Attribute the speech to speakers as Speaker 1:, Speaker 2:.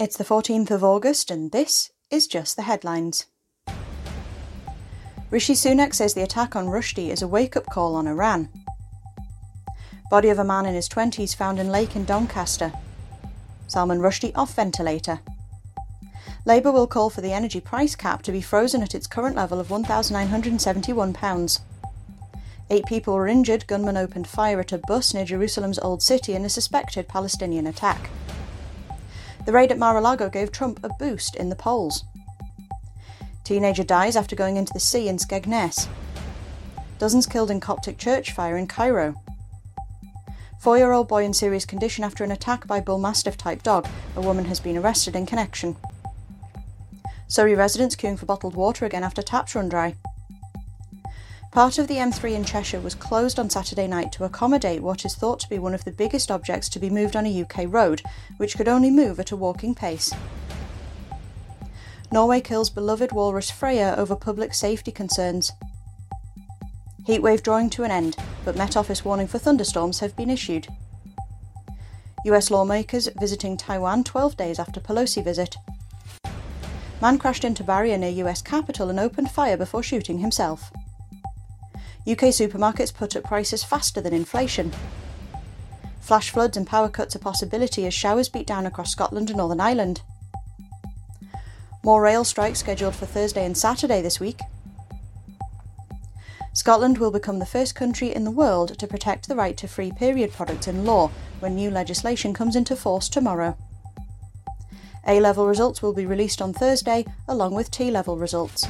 Speaker 1: It's the 14th of August, and this is just the headlines. Rishi Sunak says the attack on Rushdie is a wake up call on Iran. Body of a man in his 20s found in lake in Doncaster. Salman Rushdie off ventilator. Labour will call for the energy price cap to be frozen at its current level of £1,971. Eight people were injured. Gunmen opened fire at a bus near Jerusalem's Old City in a suspected Palestinian attack. The raid at Mar a Lago gave Trump a boost in the polls. Teenager dies after going into the sea in Skegness. Dozens killed in Coptic church fire in Cairo. Four year old boy in serious condition after an attack by Bull Mastiff type dog. A woman has been arrested in connection. Surrey residents queuing for bottled water again after taps run dry. Part of the M3 in Cheshire was closed on Saturday night to accommodate what is thought to be one of the biggest objects to be moved on a UK road, which could only move at a walking pace. Norway kills beloved walrus Freya over public safety concerns. Heatwave drawing to an end, but Met Office warning for thunderstorms have been issued. US lawmakers visiting Taiwan 12 days after Pelosi visit. Man crashed into barrier near US Capitol and opened fire before shooting himself. UK supermarkets put up prices faster than inflation. Flash floods and power cuts a possibility as showers beat down across Scotland and Northern Ireland. More rail strikes scheduled for Thursday and Saturday this week. Scotland will become the first country in the world to protect the right to free period products in law when new legislation comes into force tomorrow. A level results will be released on Thursday, along with T level results.